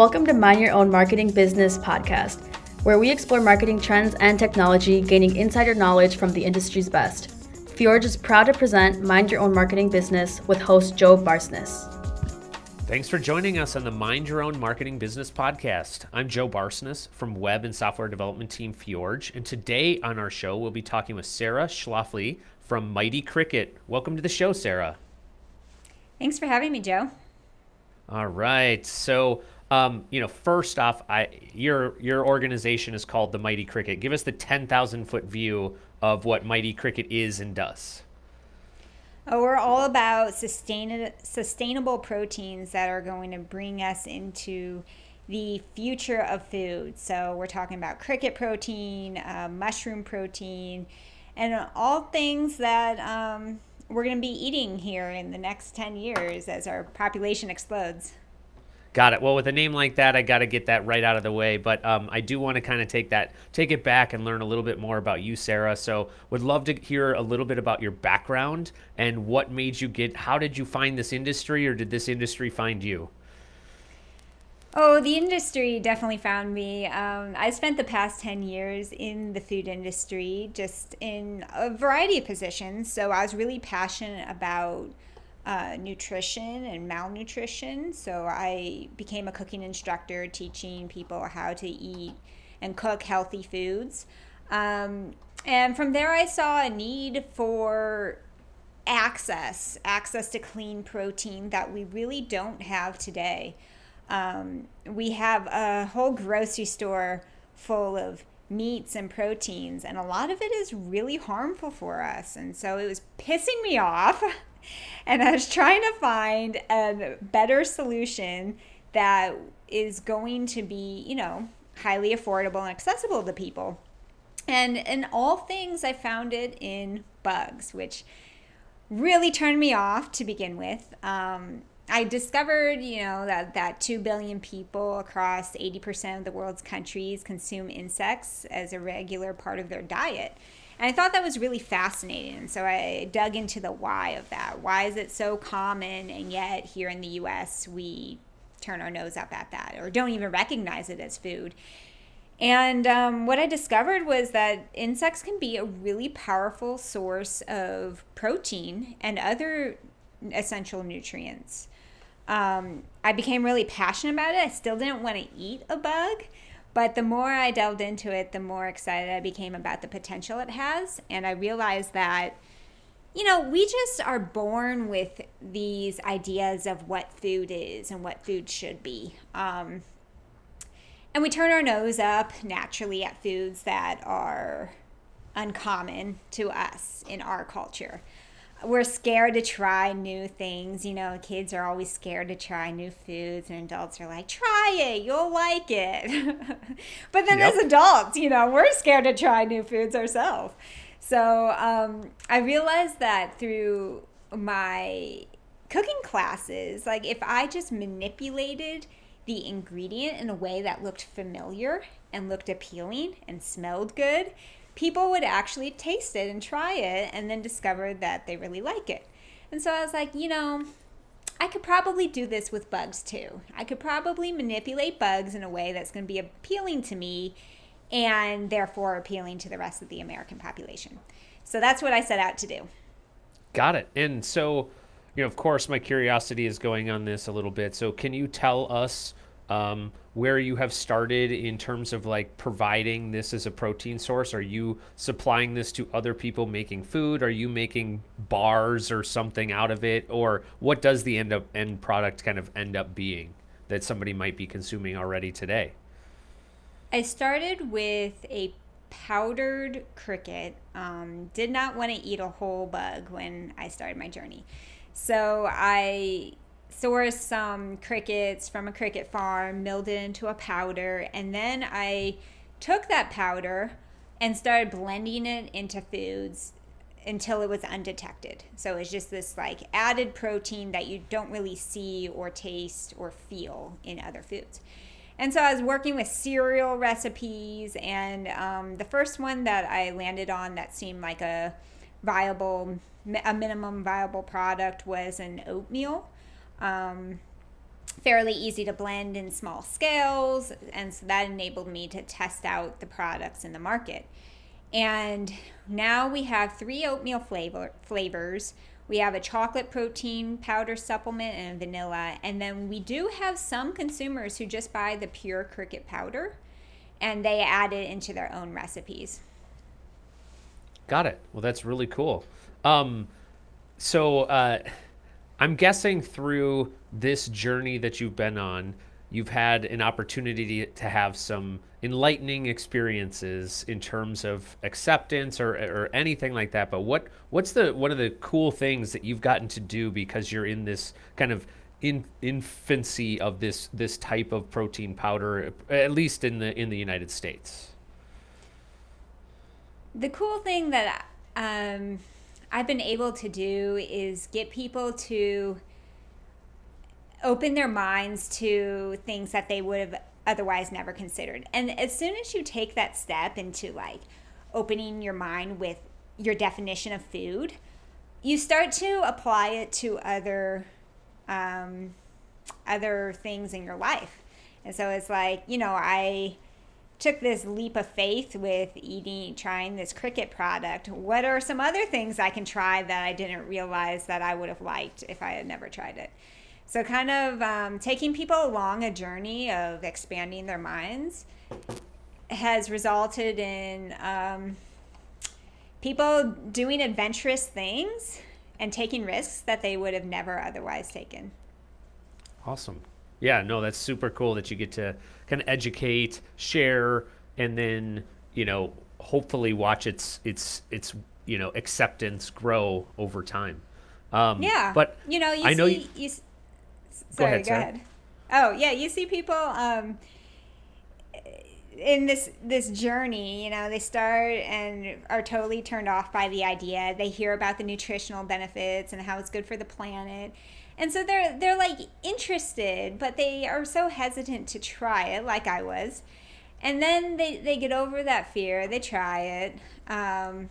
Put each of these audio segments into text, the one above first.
Welcome to Mind Your Own Marketing Business podcast, where we explore marketing trends and technology, gaining insider knowledge from the industry's best. Fjorge is proud to present Mind Your Own Marketing Business with host Joe Barsness. Thanks for joining us on the Mind Your Own Marketing Business podcast. I'm Joe Barsness from web and software development team Fjorge, and today on our show we'll be talking with Sarah Schlafly from Mighty Cricket. Welcome to the show, Sarah. Thanks for having me, Joe. All right. So, um, you know, first off, I your your organization is called the Mighty Cricket. Give us the ten thousand foot view of what Mighty Cricket is and does. Oh, we're all about sustain- sustainable proteins that are going to bring us into the future of food. So we're talking about cricket protein, uh, mushroom protein, and all things that um, we're going to be eating here in the next 10 years as our population explodes. Got it. Well, with a name like that, I got to get that right out of the way. But um, I do want to kind of take that, take it back, and learn a little bit more about you, Sarah. So, would love to hear a little bit about your background and what made you get. How did you find this industry, or did this industry find you? Oh, the industry definitely found me. Um, I spent the past 10 years in the food industry, just in a variety of positions. So I was really passionate about uh, nutrition and malnutrition. So I became a cooking instructor, teaching people how to eat and cook healthy foods. Um, and from there, I saw a need for access, access to clean protein that we really don't have today. Um, we have a whole grocery store full of meats and proteins, and a lot of it is really harmful for us. And so it was pissing me off. And I was trying to find a better solution that is going to be, you know, highly affordable and accessible to people. And in all things, I found it in bugs, which really turned me off to begin with. Um, I discovered, you know, that, that 2 billion people across 80% of the world's countries consume insects as a regular part of their diet. And I thought that was really fascinating. And so I dug into the why of that. Why is it so common, and yet here in the US, we turn our nose up at that or don't even recognize it as food? And um, what I discovered was that insects can be a really powerful source of protein and other essential nutrients um, I became really passionate about it. I still didn't want to eat a bug, but the more I delved into it, the more excited I became about the potential it has. And I realized that, you know, we just are born with these ideas of what food is and what food should be. Um, and we turn our nose up naturally at foods that are uncommon to us in our culture we're scared to try new things. You know, kids are always scared to try new foods, and adults are like, try it, you'll like it. but then yep. as adults, you know, we're scared to try new foods ourselves. So um, I realized that through my cooking classes, like if I just manipulated the ingredient in a way that looked familiar and looked appealing and smelled good, people would actually taste it and try it and then discover that they really like it. And so I was like, you know, I could probably do this with bugs too. I could probably manipulate bugs in a way that's going to be appealing to me and therefore appealing to the rest of the American population. So that's what I set out to do. Got it. And so, you know, of course, my curiosity is going on this a little bit. So, can you tell us um, where you have started in terms of like providing this as a protein source? Are you supplying this to other people making food? Are you making bars or something out of it? Or what does the end up end product kind of end up being that somebody might be consuming already today? I started with a powdered cricket. Um, did not want to eat a whole bug when I started my journey. So I source some crickets from a cricket farm, milled it into a powder, and then I took that powder and started blending it into foods until it was undetected. So it's just this like added protein that you don't really see or taste or feel in other foods. And so I was working with cereal recipes, and um, the first one that I landed on that seemed like a viable, a minimum viable product was an oatmeal. Um, fairly easy to blend in small scales. And so that enabled me to test out the products in the market. And now we have three oatmeal flavor, flavors. We have a chocolate protein powder supplement and vanilla. And then we do have some consumers who just buy the pure cricket powder and they add it into their own recipes. Got it. Well, that's really cool. Um, so uh, I'm guessing through this journey that you've been on, you've had an opportunity to have some enlightening experiences in terms of acceptance or, or anything like that. But what what's the one of the cool things that you've gotten to do because you're in this kind of in, infancy of this this type of protein powder, at least in the in the United States? The cool thing that um, I've been able to do is get people to open their minds to things that they would have otherwise never considered. And as soon as you take that step into like opening your mind with your definition of food, you start to apply it to other um, other things in your life. And so it's like, you know, I took this leap of faith with eating trying this cricket product what are some other things i can try that i didn't realize that i would have liked if i had never tried it? So kind of um, taking people along a journey of expanding their minds has resulted in um, people doing adventurous things and taking risks that they would have never otherwise taken. Awesome yeah no that's super cool that you get to kind of educate, share, and then you know hopefully watch its its its you know acceptance grow over time. Um, yeah, but you know, you I know see, you, you, sorry, go ahead. Go ahead. Oh yeah, you see people um, in this this journey. You know, they start and are totally turned off by the idea. They hear about the nutritional benefits and how it's good for the planet and so they're they're like interested but they are so hesitant to try it like i was. And then they, they get over that fear. They try it. Um,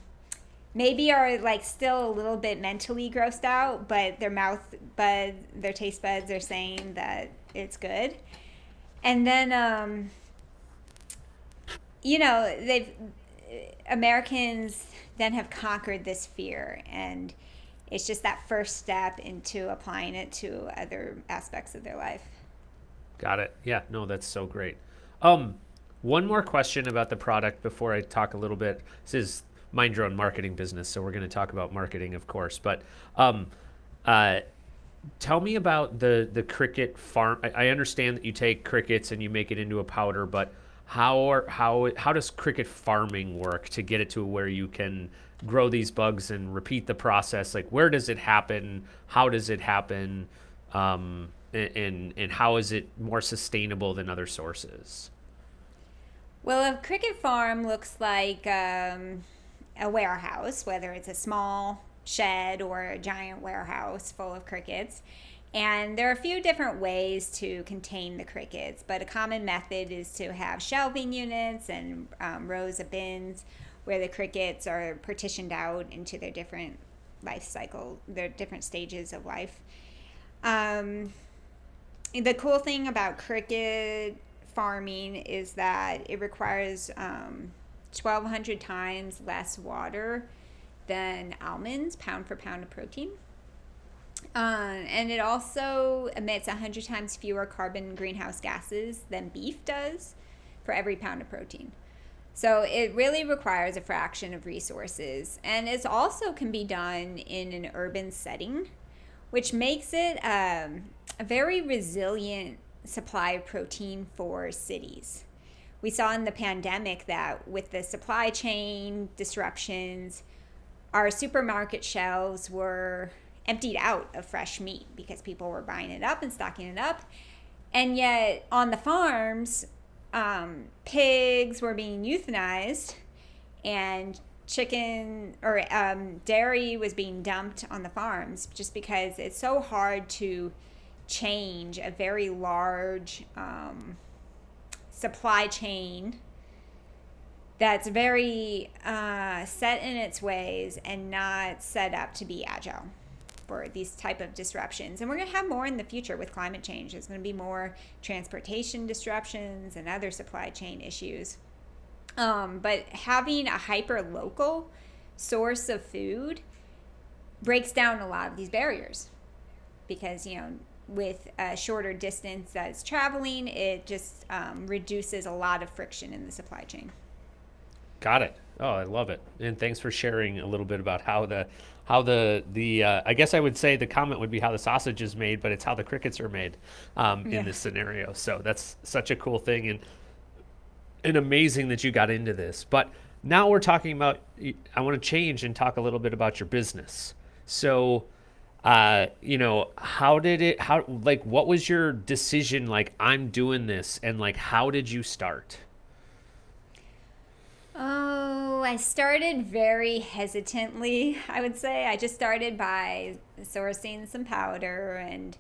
maybe are like still a little bit mentally grossed out but their mouth bud their taste buds are saying that it's good. And then um, you know they've americans then have conquered this fear and it's just that first step into applying it to other aspects of their life. Got it. Yeah, no, that's so great. Um, one more question about the product before I talk a little bit. This is mind your own marketing business, so we're going to talk about marketing, of course. But um, uh, tell me about the the cricket farm. I, I, understand that you take crickets and you make it into a powder, but how are, how how does cricket farming work to get it to where you can grow these bugs and repeat the process like where does it happen? How does it happen? Um, and and how is it more sustainable than other sources? Well a cricket farm looks like um, a warehouse whether it's a small shed or a giant warehouse full of crickets. And there are a few different ways to contain the crickets, but a common method is to have shelving units and um, rows of bins where the crickets are partitioned out into their different life cycle, their different stages of life. Um, the cool thing about cricket farming is that it requires um, 1,200 times less water than almonds, pound for pound of protein. Uh, and it also emits 100 times fewer carbon greenhouse gases than beef does for every pound of protein. So it really requires a fraction of resources. And it also can be done in an urban setting, which makes it um, a very resilient supply of protein for cities. We saw in the pandemic that with the supply chain disruptions, our supermarket shelves were emptied out of fresh meat because people were buying it up and stocking it up. And yet on the farms, um, pigs were being euthanized and chicken or um, dairy was being dumped on the farms just because it's so hard to change a very large um, supply chain that's very uh, set in its ways and not set up to be agile. For these type of disruptions. And we're going to have more in the future with climate change. There's going to be more transportation disruptions and other supply chain issues. Um, but having a hyper local source of food breaks down a lot of these barriers because you know with a shorter distance that's traveling it just um, reduces a lot of friction in the supply chain. Got it. Oh i love it. And thanks for sharing a little bit about how the how the the uh, i guess i would say the comment would be how the sausage is made but it's how the crickets are made um, yeah. in this scenario. So that's such a cool thing and and amazing that you got into this. But now we're talking about i want to change and talk a little bit about your business. So uh you know how did it how like what was your decision like i'm doing this and like how did you start? Oh i started very hesitantly i would say i just started by sourcing some powder and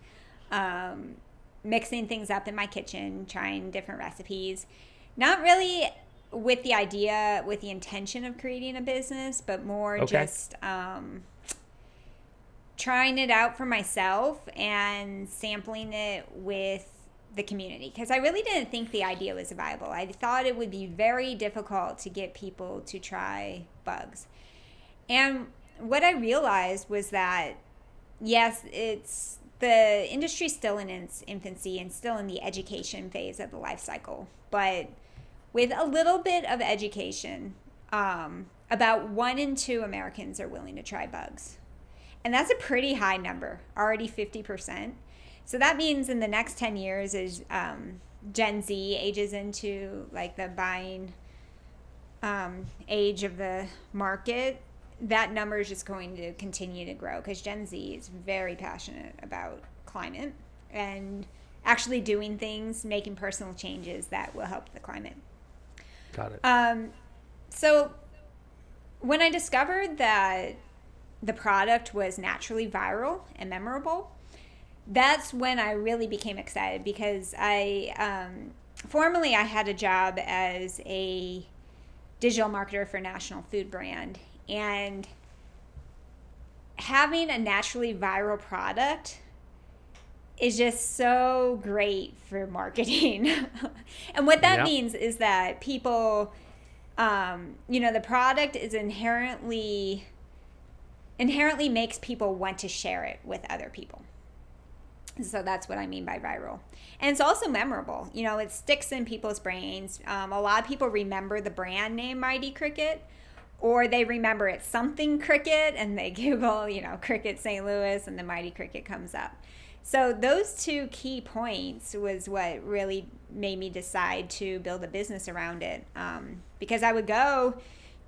um, mixing things up in my kitchen trying different recipes not really with the idea with the intention of creating a business but more okay. just um trying it out for myself and sampling it with the community because I really didn't think the idea was viable. I thought it would be very difficult to get people to try bugs. And what I realized was that yes, it's the industry still in its infancy and still in the education phase of the life cycle, but with a little bit of education, um, about one in two Americans are willing to try bugs. And that's a pretty high number, already 50%. So that means in the next 10 years, as um, Gen Z ages into like the buying um, age of the market, that number is just going to continue to grow because Gen Z is very passionate about climate and actually doing things, making personal changes that will help the climate. Got it. Um, so when I discovered that the product was naturally viral and memorable, that's when I really became excited because I um, formerly I had a job as a digital marketer for a national food brand and having a naturally viral product is just so great for marketing. and what that means is that people um, you know the product is inherently inherently makes people want to share it with other people. So that's what I mean by viral. And it's also memorable. You know, it sticks in people's brains. Um, a lot of people remember the brand name Mighty Cricket, or they remember it's something Cricket and they Google, you know, Cricket St. Louis and the Mighty Cricket comes up. So those two key points was what really made me decide to build a business around it. Um, because I would go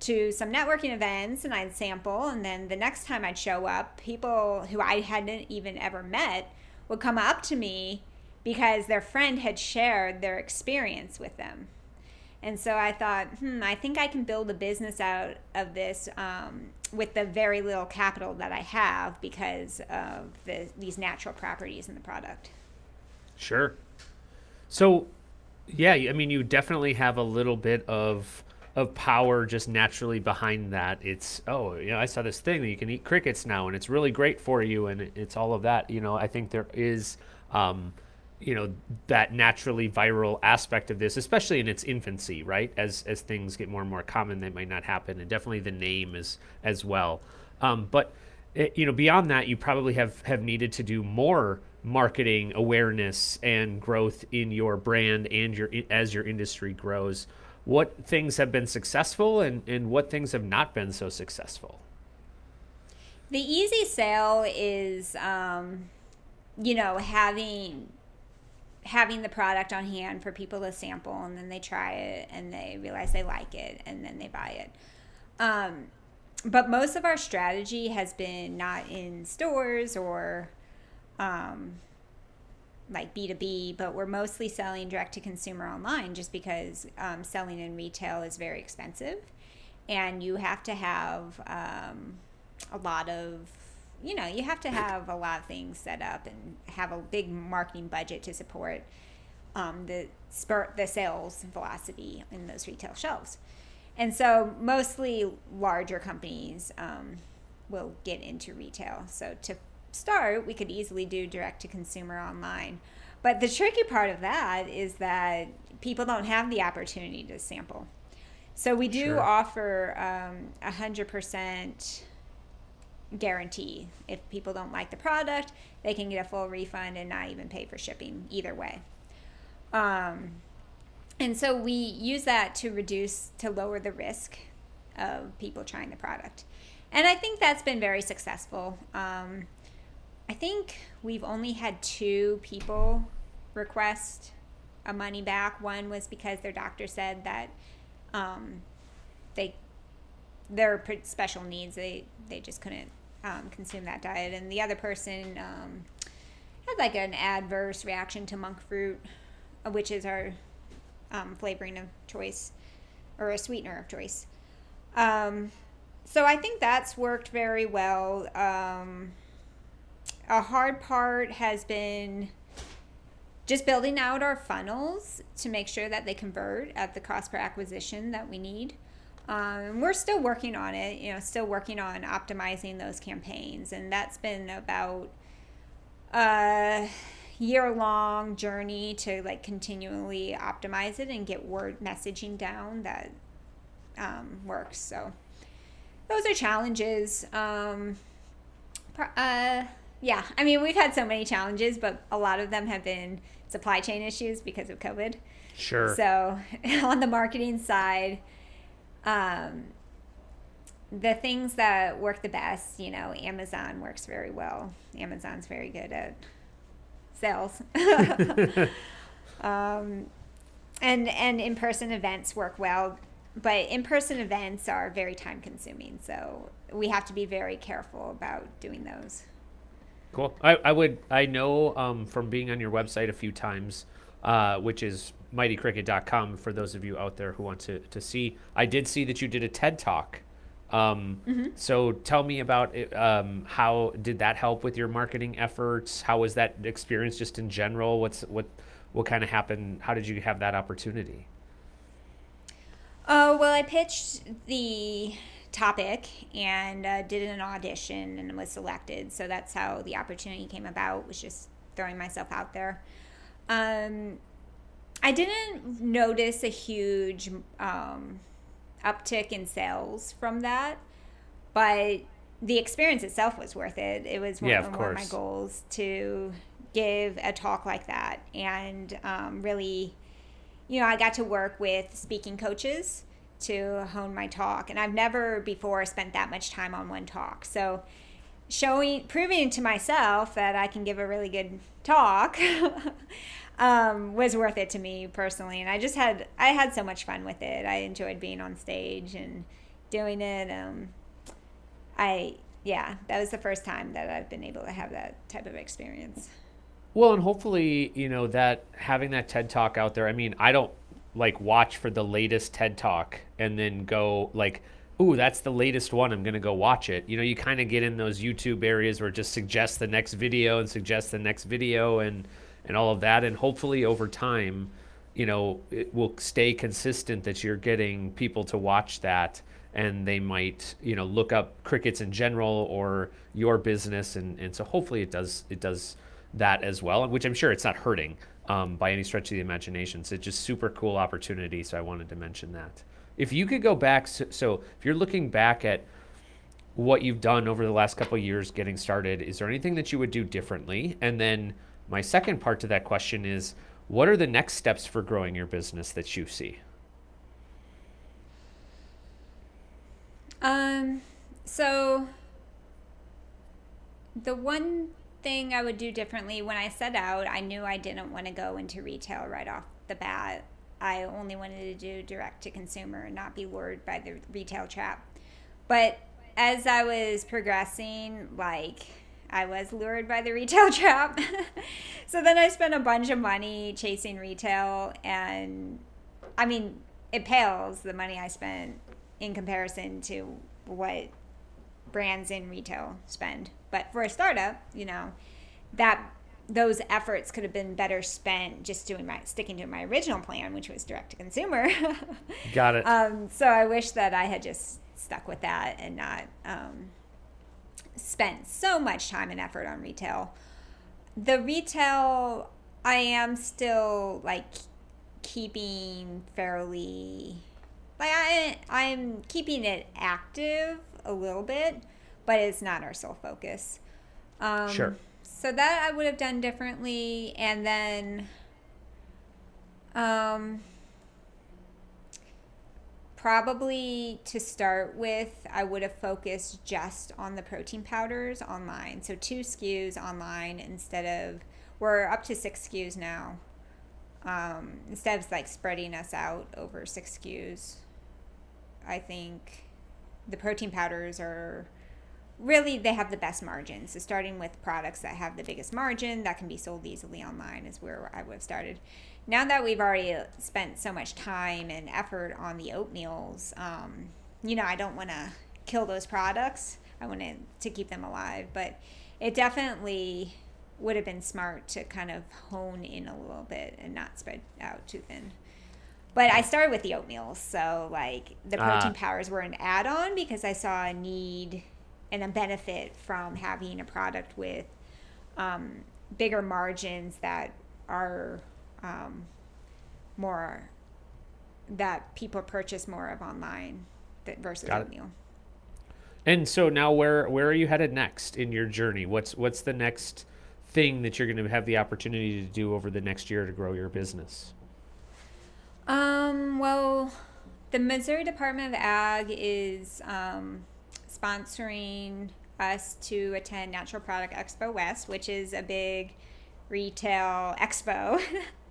to some networking events and I'd sample. And then the next time I'd show up, people who I hadn't even ever met would come up to me because their friend had shared their experience with them. And so I thought, hmm, I think I can build a business out of this um, with the very little capital that I have because of the, these natural properties in the product. Sure. So, yeah, I mean, you definitely have a little bit of of power just naturally behind that. It's oh, you know, I saw this thing that you can eat crickets now, and it's really great for you, and it's all of that. You know, I think there is, um, you know, that naturally viral aspect of this, especially in its infancy, right? As as things get more and more common, they might not happen, and definitely the name is as well. Um, but it, eh, you know, beyond that, you probably have have needed to do more marketing awareness and growth in your brand and your as your industry grows what things have been successful and, and what things have not been so successful. The easy sale is, um, you know, having having the product on hand for people to sample and then they try it and they realize they like it and then they buy it. Um, but most of our strategy has been not in stores or um, like B2B, but we're mostly selling direct to consumer online just because um, selling in retail is very expensive. And you have to have um, a lot of, you know, you have to have a lot of things set up and have a big marketing budget to support um, the spurt, the sales velocity in those retail shelves. And so mostly larger companies um, will get into retail. So to start, we could easily do direct to consumer online. But the tricky part of that is that people don't have the opportunity to sample. So we do Sure. offer um, a hundred percent guarantee. If people don't like the product, they can get a full refund and not even pay for shipping either way. Um, and so we use that to reduce to lower the risk of people trying the product. And I think that's been very successful. Um, I think we've only had two people request a money back. One was because their doctor said that um, they their special needs they they just couldn't um, consume that diet, and the other person um, had like an adverse reaction to monk fruit, which is our um, flavoring of choice or a sweetener of choice. Um, so I think that's worked very well. A hard part has been just building out our funnels to make sure that they convert at the cost per acquisition that we need. Um, we're still working on it, you know, still working on optimizing those campaigns, and that's been about a year long journey to like continually optimize it and get word messaging down that um, works. So those are challenges. Um, uh, yeah, I mean, we've had so many challenges, but a lot of them have been supply chain issues because of COVID. Sure. So on the marketing side, um, the things that work the best, you know, Amazon works very well. Amazon's very good at sales. um, and and in person events work well, but in person events are very time consuming. So we have to be very careful about doing those. Cool. I, I would I know um, from being on your website a few times, uh, which is mightycricket.com for those of you out there who want to, to see. I did see that you did a TED talk. Um, So tell me about it, um, how did that help with your marketing efforts? How was that experience just in general? What's what what kind of happened? How did you have that opportunity? Oh, well, I pitched the topic and uh, did an audition and was selected. So that's how the opportunity came about, was just throwing myself out there. Um, I didn't notice a huge um, uptick in sales from that, but the experience itself was worth it. It was one, Yeah, of one of my goals to give a talk like that and um, really you know, I got to work with speaking coaches to hone my talk, and I've never before spent that much time on one talk. So, showing, proving to myself that I can give a really good talk um, was worth it to me personally, and I just had I had so much fun with it. I enjoyed being on stage and doing it. Um, I yeah, that was the first time that I've been able to have that type of experience. Well, and hopefully, you know, that having that TED Talk out there, I mean, I don't like watch for the latest TED Talk and then go like, ooh, that's the latest one. I'm going to go watch it. You know, you kind of get in those YouTube areas where it just suggests the next video and suggests the next video and, and all of that. And hopefully over time, you know, it will stay consistent that you're getting people to watch that and they might, you know, look up crickets in general or your business. And, and so hopefully it does, it does that as well, which I'm sure it's not hurting um, by any stretch of the imagination. So just super cool opportunity. So I wanted to mention that. If you could go back, so, so if you're looking back at what you've done over the last couple years getting started, is there anything that you would do differently? And then my second part to that question is, what are the next steps for growing your business that you see? Um, so the one thing I would do differently when I set out, I knew I didn't want to go into retail right off the bat. I only wanted to do direct to consumer and not be lured by the retail trap. But as I was progressing, like I was lured by the retail trap. so then I spent a bunch of money chasing retail and I mean, it pales the money I spent in comparison to what brands in retail spend. But for a startup, you know, that those efforts could have been better spent just doing my sticking to my original plan, which was direct to consumer. Got it. um, so I wish that I had just stuck with that and not um, spent so much time and effort on retail. The retail, I am still like keeping fairly, like I, I'm keeping it active a little bit, but it's not our sole focus. Um, Sure. So that I would have done differently, and then, um, probably to start with, I would have focused just on the protein powders online. So two SKUs online instead of we're up to six SKUs now. Um, instead of like spreading us out over six SKUs, I think the protein powders are really they have the best margins. So starting with products that have the biggest margin that can be sold easily online is where I would have started. Now that we've already spent so much time and effort on the oatmeals, um, you know, I don't want to kill those products. I want to keep them alive, but it definitely would have been smart to kind of hone in a little bit and not spread out too thin. But I started with the oatmeal, so like the protein Ah. powders were an add-on because I saw a need and a benefit from having a product with um, bigger margins that are um, more that people purchase more of online versus oatmeal. And so now where where are you headed next in your journey? What's what's the next thing that you're going to have the opportunity to do over the next year to grow your business? Um, well, the Missouri Department of Ag is um, sponsoring us to attend Natural Product Expo West, which is a big retail expo.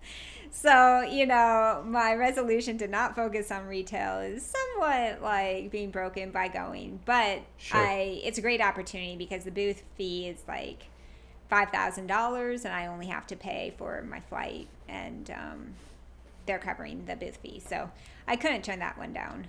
so, you know, my resolution to not focus on retail is somewhat like being broken by going, but Sure. I it's a great opportunity because the booth fee is like $5,000 and I only have to pay for my flight and um, they're covering the booth fee. So I couldn't turn that one down.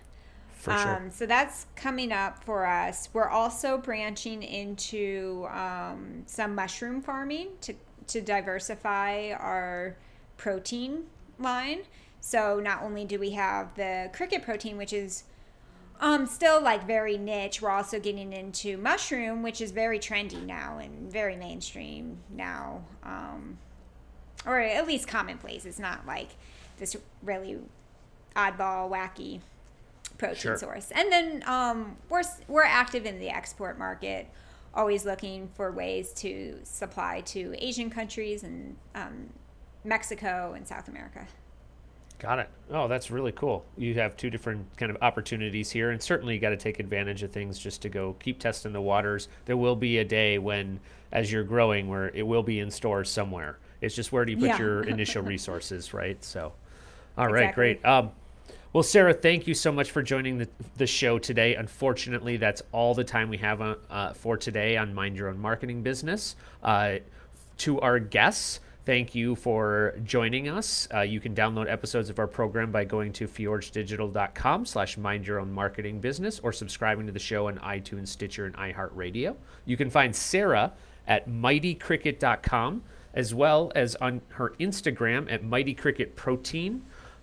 For sure. Um, so that's coming up for us. We're also branching into um, some mushroom farming to, to diversify our protein line. So not only do we have the cricket protein, which is um, still like very niche, we're also getting into mushroom, which is very trendy now and very mainstream now. Um, or at least commonplace. It's not like this really oddball, wacky protein Sure. source. And then um, we're we're active in the export market, always looking for ways to supply to Asian countries and um, Mexico and South America. Got it. Oh, that's really cool. You have two different kind of opportunities here, and certainly you got to take advantage of things just to go keep testing the waters. There will be a day when, as you're growing, where it will be in stores somewhere. It's just where do you put Yeah. your initial resources, right? So, all right, Exactly. great. Um, well, Sarah, thank you so much for joining the, the show today. Unfortunately, that's all the time we have uh, uh, for today on Mind Your Own Marketing Business. Uh, to our guests, thank you for joining us. Uh, you can download episodes of our program by going to fjorgedigital.com slash mind your own marketing business or subscribing to the show on iTunes, Stitcher, and iHeartRadio. You can find Sarah at mightycricket.com as well as on her Instagram at mightycricketprotein.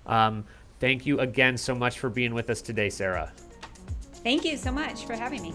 Um, thank you again so much for being with us today, Sarah. Thank you so much for having me.